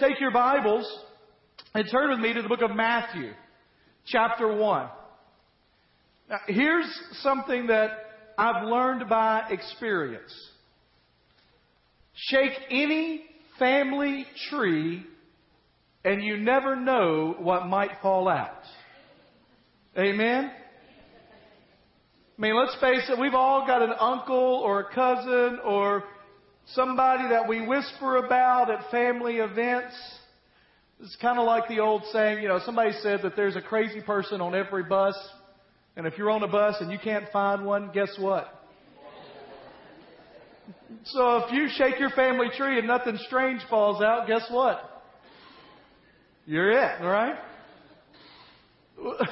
take your Bibles and turn with me to the book of Matthew, chapter 1. Now, here's something that I've learned by experience. Shake any family tree and you never know what might fall out. Amen? I mean, let's face it, we've all got an uncle or a cousin or somebody that we whisper about at family events. It's kind of like the old saying, you know, somebody said that there's a crazy person on every bus. And if you're on a bus and you can't find one, guess what? So if you shake your family tree and nothing strange falls out, guess what? You're it, right?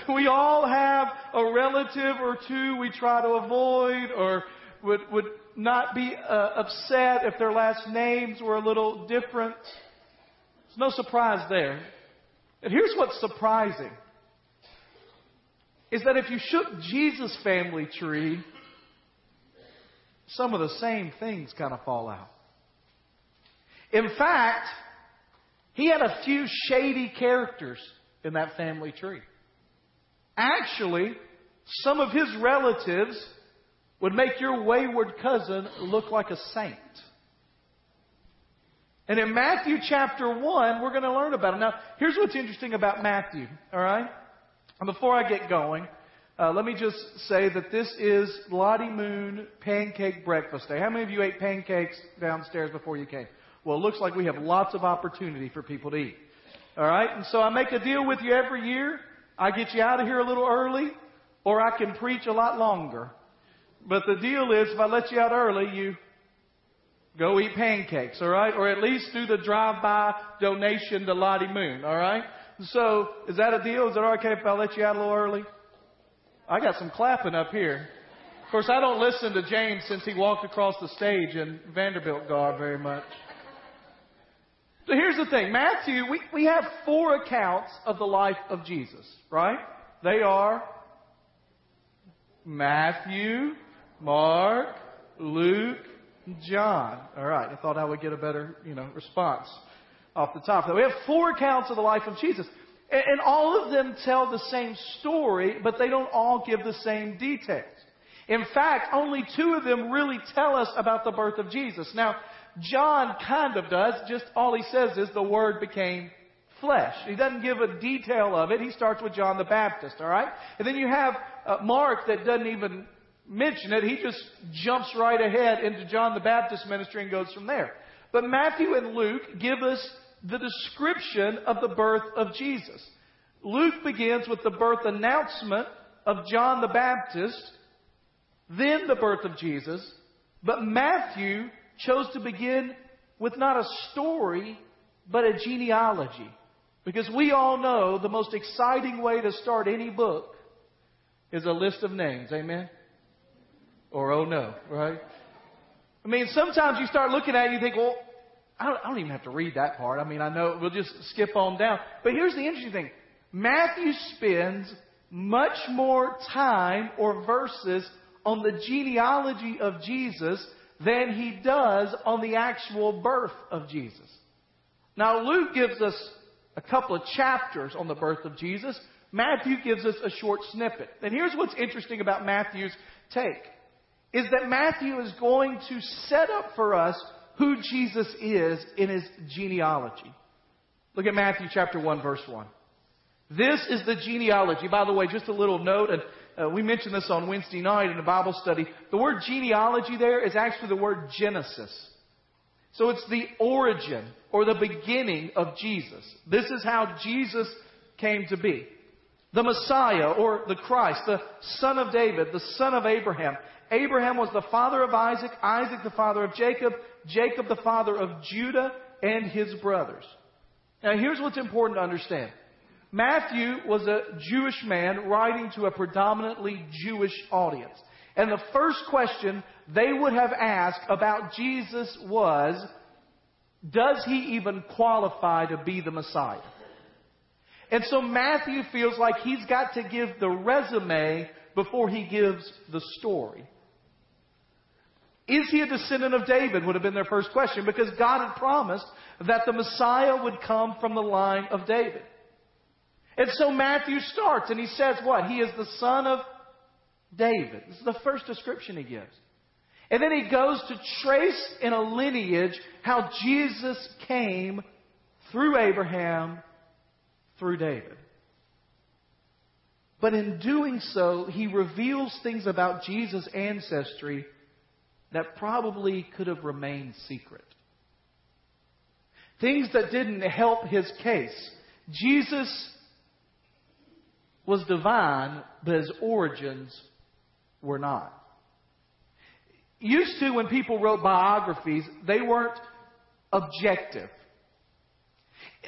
We all have a relative or two we try to avoid or would, would not be uh, upset if their last names were a little different. There's no surprise there. And here's what's surprising is that if you shook Jesus' family tree, some of the same things kind of fall out. In fact, he had a few shady characters in that family tree. Actually, some of his relatives would make your wayward cousin look like a saint. And in Matthew chapter 1, we're going to learn about it. Now, here's what's interesting about Matthew, all right? And before I get going, uh, let me just say that this is Lottie Moon Pancake Breakfast Day. How many of you ate pancakes downstairs before you came? Well, it looks like we have lots of opportunity for people to eat. All right? And so I make a deal with you every year. I get you out of here a little early, or I can preach a lot longer. But the deal is, if I let you out early, you go eat pancakes, all right? Or at least do the drive-by donation to Lottie Moon, all right? So, is that a deal? Is it okay if I let you out a little early? I got some clapping up here. Of course, I don't listen to James since he walked across the stage in Vanderbilt garb very much. So here's the thing. Matthew, we, we have four accounts of the life of Jesus, right? They are Matthew, Mark, Luke, John. All right. I thought I would get a better, you know, response off the top. That we have four accounts of the life of Jesus. And, all of them tell the same story, but they don't all give the same details. In fact, only two of them really tell us about the birth of Jesus. Now, John kind of does. Just all he says is the Word became flesh. He doesn't give a detail of it. He starts with John the Baptist, all right? And then you have uh, Mark that doesn't even mention it. He just jumps right ahead into John the Baptist ministry and goes from there. But Matthew and Luke give us the description of the birth of Jesus. Luke begins with the birth announcement of John the Baptist, then the birth of Jesus, but Matthew chose to begin with not a story, but a genealogy. Because we all know the most exciting way to start any book is a list of names. Amen? Or oh no, right? I mean, sometimes you start looking at it and you think, well, I don't, I don't even have to read that part. I mean, I know we'll just skip on down. But here's the interesting thing. Matthew spends much more time or verses on the genealogy of Jesus than he does on the actual birth of Jesus. Now, Luke gives us a couple of chapters on the birth of Jesus. Matthew gives us a short snippet. And here's what's interesting about Matthew's take is that Matthew is going to set up for us who Jesus is in his genealogy. Look at Matthew chapter 1 verse 1. This is the genealogy. By the way, just a little note, and uh, we mentioned this on Wednesday night in the Bible study. The word genealogy there is actually the word Genesis. So it's the origin or the beginning of Jesus. This is how Jesus came to be. The Messiah or the Christ, the son of David, the son of Abraham. Abraham was the father of Isaac, Isaac the father of Jacob, Jacob the father of Judah and his brothers. Now here's what's important to understand. Matthew was a Jewish man writing to a predominantly Jewish audience. And the first question they would have asked about Jesus was, does he even qualify to be the Messiah? And so Matthew feels like he's got to give the resume before he gives the story. Is he a descendant of David? Would have been their first question because God had promised that the Messiah would come from the line of David. And so Matthew starts and he says what? He is the son of David. This is the first description he gives. And then he goes to trace in a lineage how Jesus came through Abraham, through David. But in doing so, he reveals things about Jesus' ancestry that probably could have remained secret. Things that didn't help his case. Jesus was divine, but his origins were not. Used to, when people wrote biographies, they weren't objective.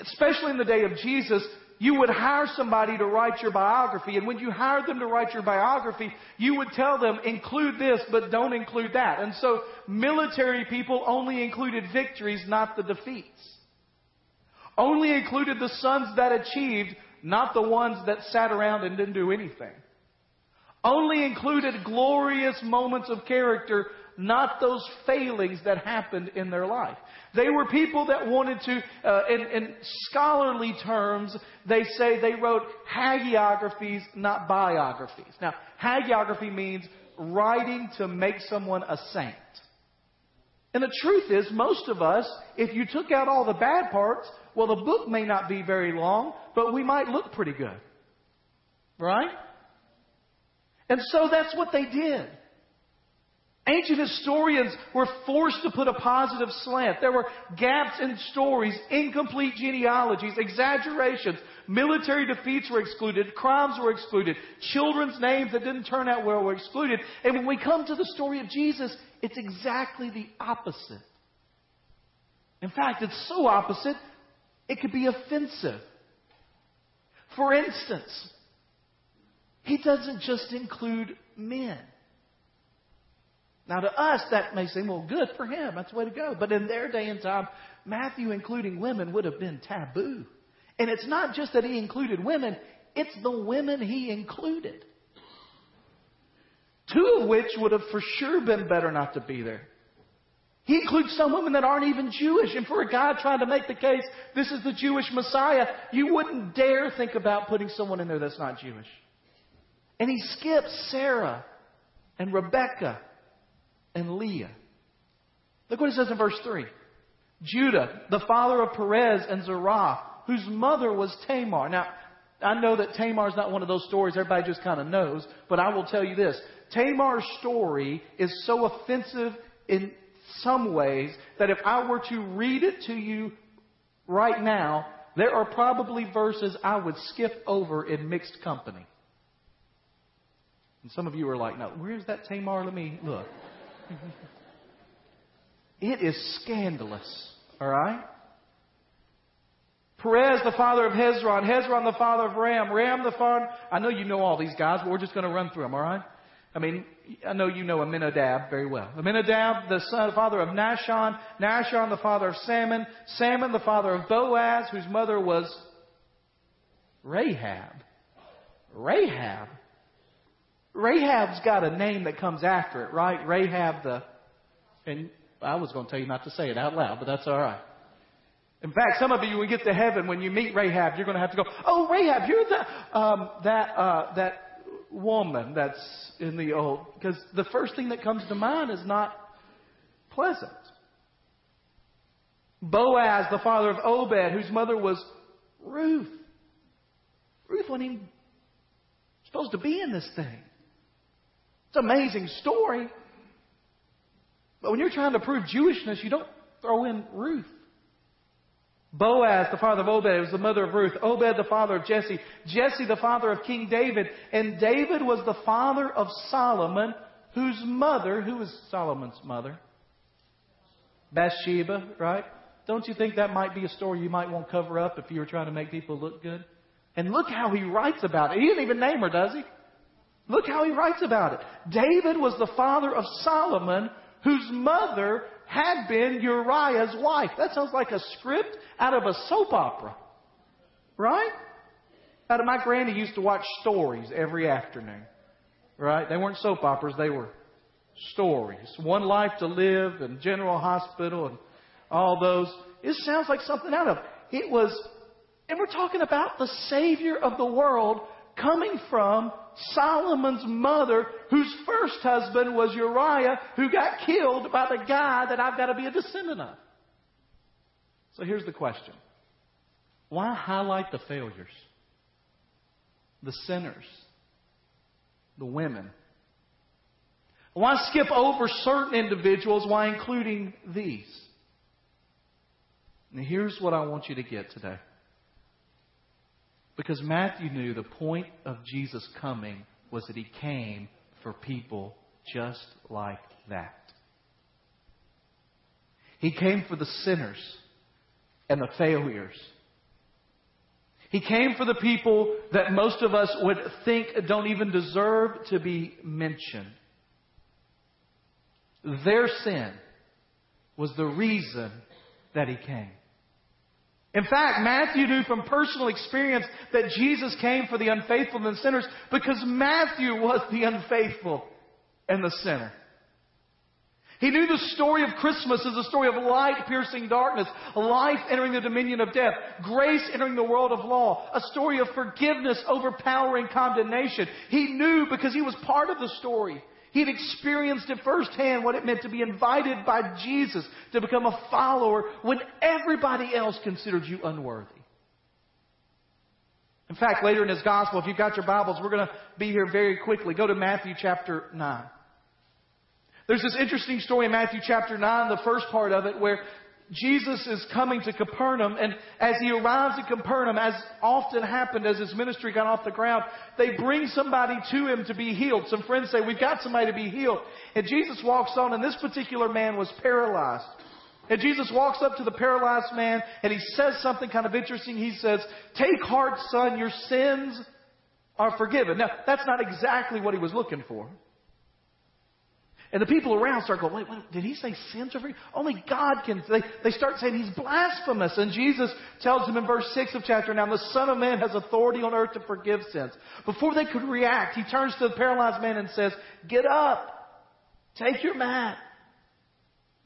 Especially in the day of Jesus, you would hire somebody to write your biography, and when you hired them to write your biography, you would tell them, include this, but don't include that. And so, military people only included victories, not the defeats. Only included the sons that achieved, not the ones that sat around and didn't do anything. Only included glorious moments of character, not those failings that happened in their life. They were people that wanted to, uh, in, in scholarly terms, they say they wrote hagiographies, not biographies. Now, hagiography means writing to make someone a saint. And the truth is, most of us, if you took out all the bad parts, well, the book may not be very long, but we might look pretty good. Right? And so that's what they did. Ancient historians were forced to put a positive slant. There were gaps in stories, incomplete genealogies, exaggerations. Military defeats were excluded. Crimes were excluded. Children's names that didn't turn out well were excluded. And when we come to the story of Jesus, it's exactly the opposite. In fact, it's so opposite, it could be offensive. For instance, he doesn't just include men. Now, to us, that may seem, well, good for him. That's the way to go. But in their day and time, Matthew including women would have been taboo. And it's not just that he included women, it's the women he included. Two of which would have for sure been better not to be there. He includes some women that aren't even Jewish. And for a guy trying to make the case, this is the Jewish Messiah, you wouldn't dare think about putting someone in there that's not Jewish. And he skips Sarah and Rebecca and Leah. Look what it says in verse 3. Judah, the father of Perez and Zerah, whose mother was Tamar. Now, I know that Tamar is not one of those stories everybody just kind of knows, but I will tell you this. Tamar's story is so offensive in some ways that if I were to read it to you right now, there are probably verses I would skip over in mixed company. And some of you are like, no, where's that Tamar? Let me look. it is scandalous. All right? Perez, the father of Hezron. Hezron, the father of Ram. Ram, the father. I know you know all these guys, but we're just going to run through them, all right? I mean, I know you know Amminadab very well. Amminadab, the son, father of Nahshon. Nahshon, the father of Salmon. Salmon, the father of Boaz, whose mother was Rahab. Rahab. Rahab's got a name that comes after it, right? Rahab the, and I was going to tell you not to say it out loud, but that's all right. In fact, some of you, when you get to heaven, when you meet Rahab, you're going to have to go, "Oh, Rahab, you're the um, that uh, that woman that's in the old." Because the first thing that comes to mind is not pleasant. Boaz, the father of Obed, whose mother was Ruth. Ruth wasn't even supposed to be in this thing. It's an amazing story. But when you're trying to prove Jewishness, you don't throw in Ruth. Boaz, the father of Obed, was the mother of Ruth. Obed, the father of Jesse. Jesse, the father of King David. And David was the father of Solomon, whose mother, who was Solomon's mother? Bathsheba, right? Don't you think that might be a story you might want to cover up if you were trying to make people look good? And look how he writes about it. He didn't even name her, does he? Look how he writes about it. David was the father of Solomon, whose mother had been Uriah's wife. That sounds like a script out of a soap opera. Right? Out of my granny used to watch stories every afternoon. Right? They weren't soap operas, they were stories. One Life to Live and General Hospital and all those. it sounds like something out of. It was, and we're talking about the Savior of the world coming from Solomon's mother, whose first husband was Uriah, who got killed by the guy that I've got to be a descendant of. So here's the question Why highlight the failures, the sinners, the women? Why skip over certain individuals Why including these? And here's what I want you to get today. Because Matthew knew the point of Jesus coming was that he came for people just like that. He came for the sinners and the failures. He came for the people that most of us would think don't even deserve to be mentioned. Their sin was the reason that he came. In fact, Matthew knew from personal experience that Jesus came for the unfaithful and the sinners because Matthew was the unfaithful and the sinner. He knew the story of Christmas is a story of light piercing darkness, life entering the dominion of death, grace entering the world of law, a story of forgiveness overpowering condemnation. He knew because he was part of the story. He had experienced it firsthand what it meant to be invited by Jesus to become a follower when everybody else considered you unworthy. In fact, later in his gospel, if you've got your Bibles, we're going to be here very quickly. Go to Matthew chapter 9. There's this interesting story in Matthew chapter 9, the first part of it, where Jesus is coming to Capernaum, and as he arrives at Capernaum, as often happened as his ministry got off the ground, they bring somebody to him to be healed. Some friends say, We've got somebody to be healed. And Jesus walks on, and this particular man was paralyzed. And Jesus walks up to the paralyzed man, and he says something kind of interesting. He says, Take heart, son, your sins are forgiven. Now, that's not exactly what he was looking for. And the people around start going, wait, wait did he say sins are free? Only God can. They, they start saying he's blasphemous. And Jesus tells them in verse 6 of chapter 9, the Son of Man has authority on earth to forgive sins. Before they could react, he turns to the paralyzed man and says, get up, take your mat,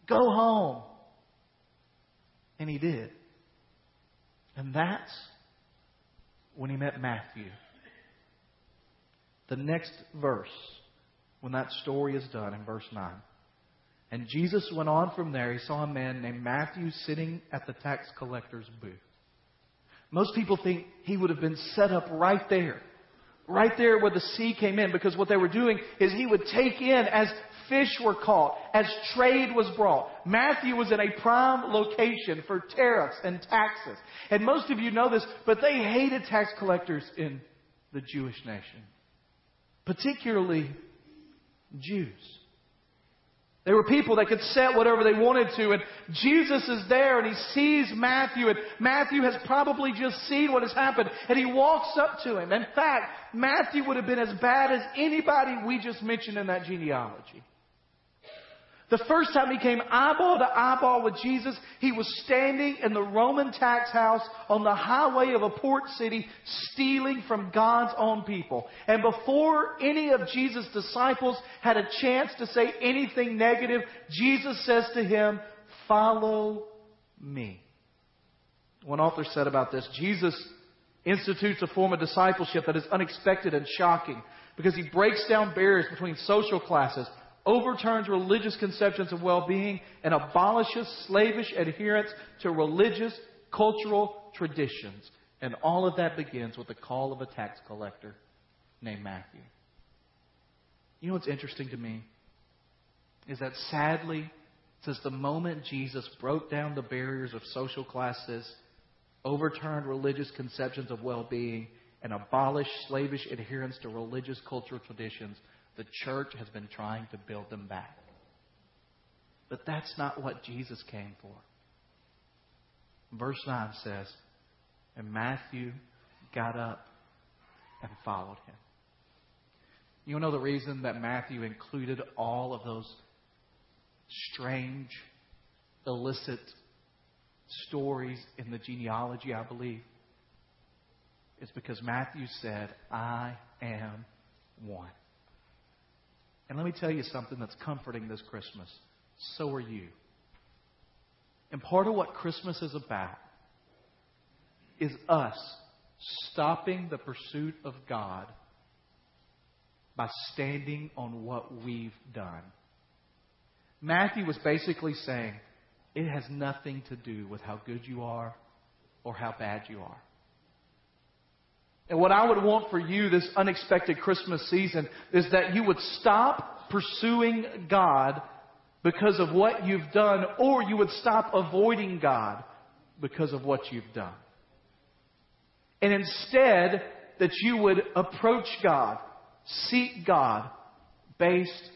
go home. And he did. And that's when he met Matthew. The next verse when that story is done in verse 9. And Jesus went on from there. He saw a man named Matthew sitting at the tax collector's booth. Most people think he would have been set up right there, right there where the sea came in, because what they were doing is he would take in as fish were caught, as trade was brought. Matthew was in a prime location for tariffs and taxes. And most of you know this, but they hated tax collectors in the Jewish nation. Particularly Jews. They were people that could set whatever they wanted to. And Jesus is there and he sees Matthew. And Matthew has probably just seen what has happened. And he walks up to him. In fact, Matthew would have been as bad as anybody we just mentioned in that genealogy. The first time he came eyeball to eyeball with Jesus, he was standing in the Roman tax house on the highway of a port city, stealing from God's own people. And before any of Jesus' disciples had a chance to say anything negative, Jesus says to him, Follow me. One author said about this Jesus institutes a form of discipleship that is unexpected and shocking because he breaks down barriers between social classes overturns religious conceptions of well-being, and abolishes slavish adherence to religious, cultural traditions. And all of that begins with the call of a tax collector named Matthew. You know what's interesting to me? Is that sadly, since the moment Jesus broke down the barriers of social classes, overturned religious conceptions of well being, and abolish slavish adherence to religious cultural traditions, the church has been trying to build them back. But that's not what Jesus came for. Verse 9 says, And Matthew got up and followed him. You know the reason that Matthew included all of those strange, illicit stories in the genealogy, I believe? It's because Matthew said, I am one. And let me tell you something that's comforting this Christmas. So are you. And part of what Christmas is about is us stopping the pursuit of God by standing on what we've done. Matthew was basically saying, it has nothing to do with how good you are or how bad you are. And what I would want for you this unexpected Christmas season is that you would stop pursuing God because of what you've done, or you would stop avoiding God because of what you've done. And instead, that you would approach God, seek God based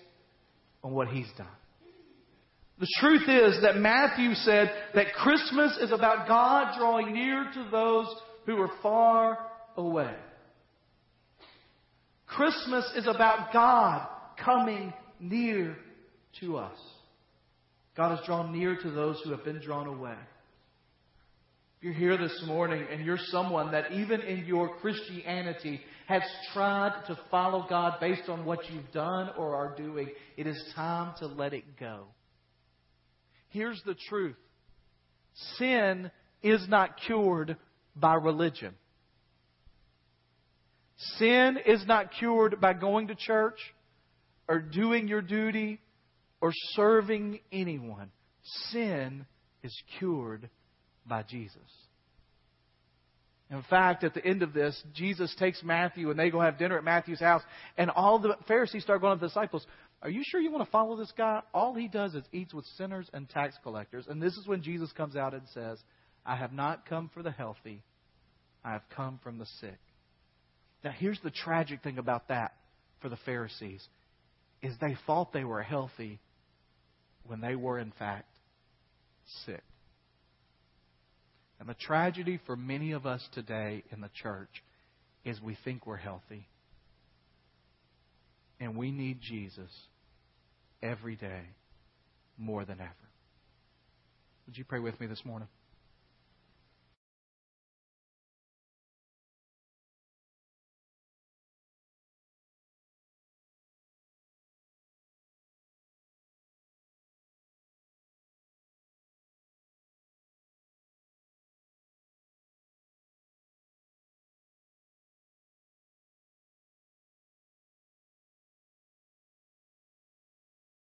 on what He's done. The truth is that Matthew said that Christmas is about God drawing near to those who are far away. Christmas is about God coming near to us. God has drawn near to those who have been drawn away. If you're here this morning and you're someone that even in your Christianity has tried to follow God based on what you've done or are doing, it is time to let it go. Here's the truth sin is not cured by religion. Sin is not cured by going to church or doing your duty or serving anyone. Sin is cured by Jesus. In fact, at the end of this, Jesus takes Matthew and they go have dinner at Matthew's house, and all the Pharisees start going to the disciples. Are you sure you want to follow this guy? All he does is eats with sinners and tax collectors. And this is when Jesus comes out and says, I have not come for the healthy, I have come from the sick. Now here's the tragic thing about that for the Pharisees is they thought they were healthy when they were in fact sick. And the tragedy for many of us today in the church is we think we're healthy. And we need Jesus every day more than ever. Would you pray with me this morning?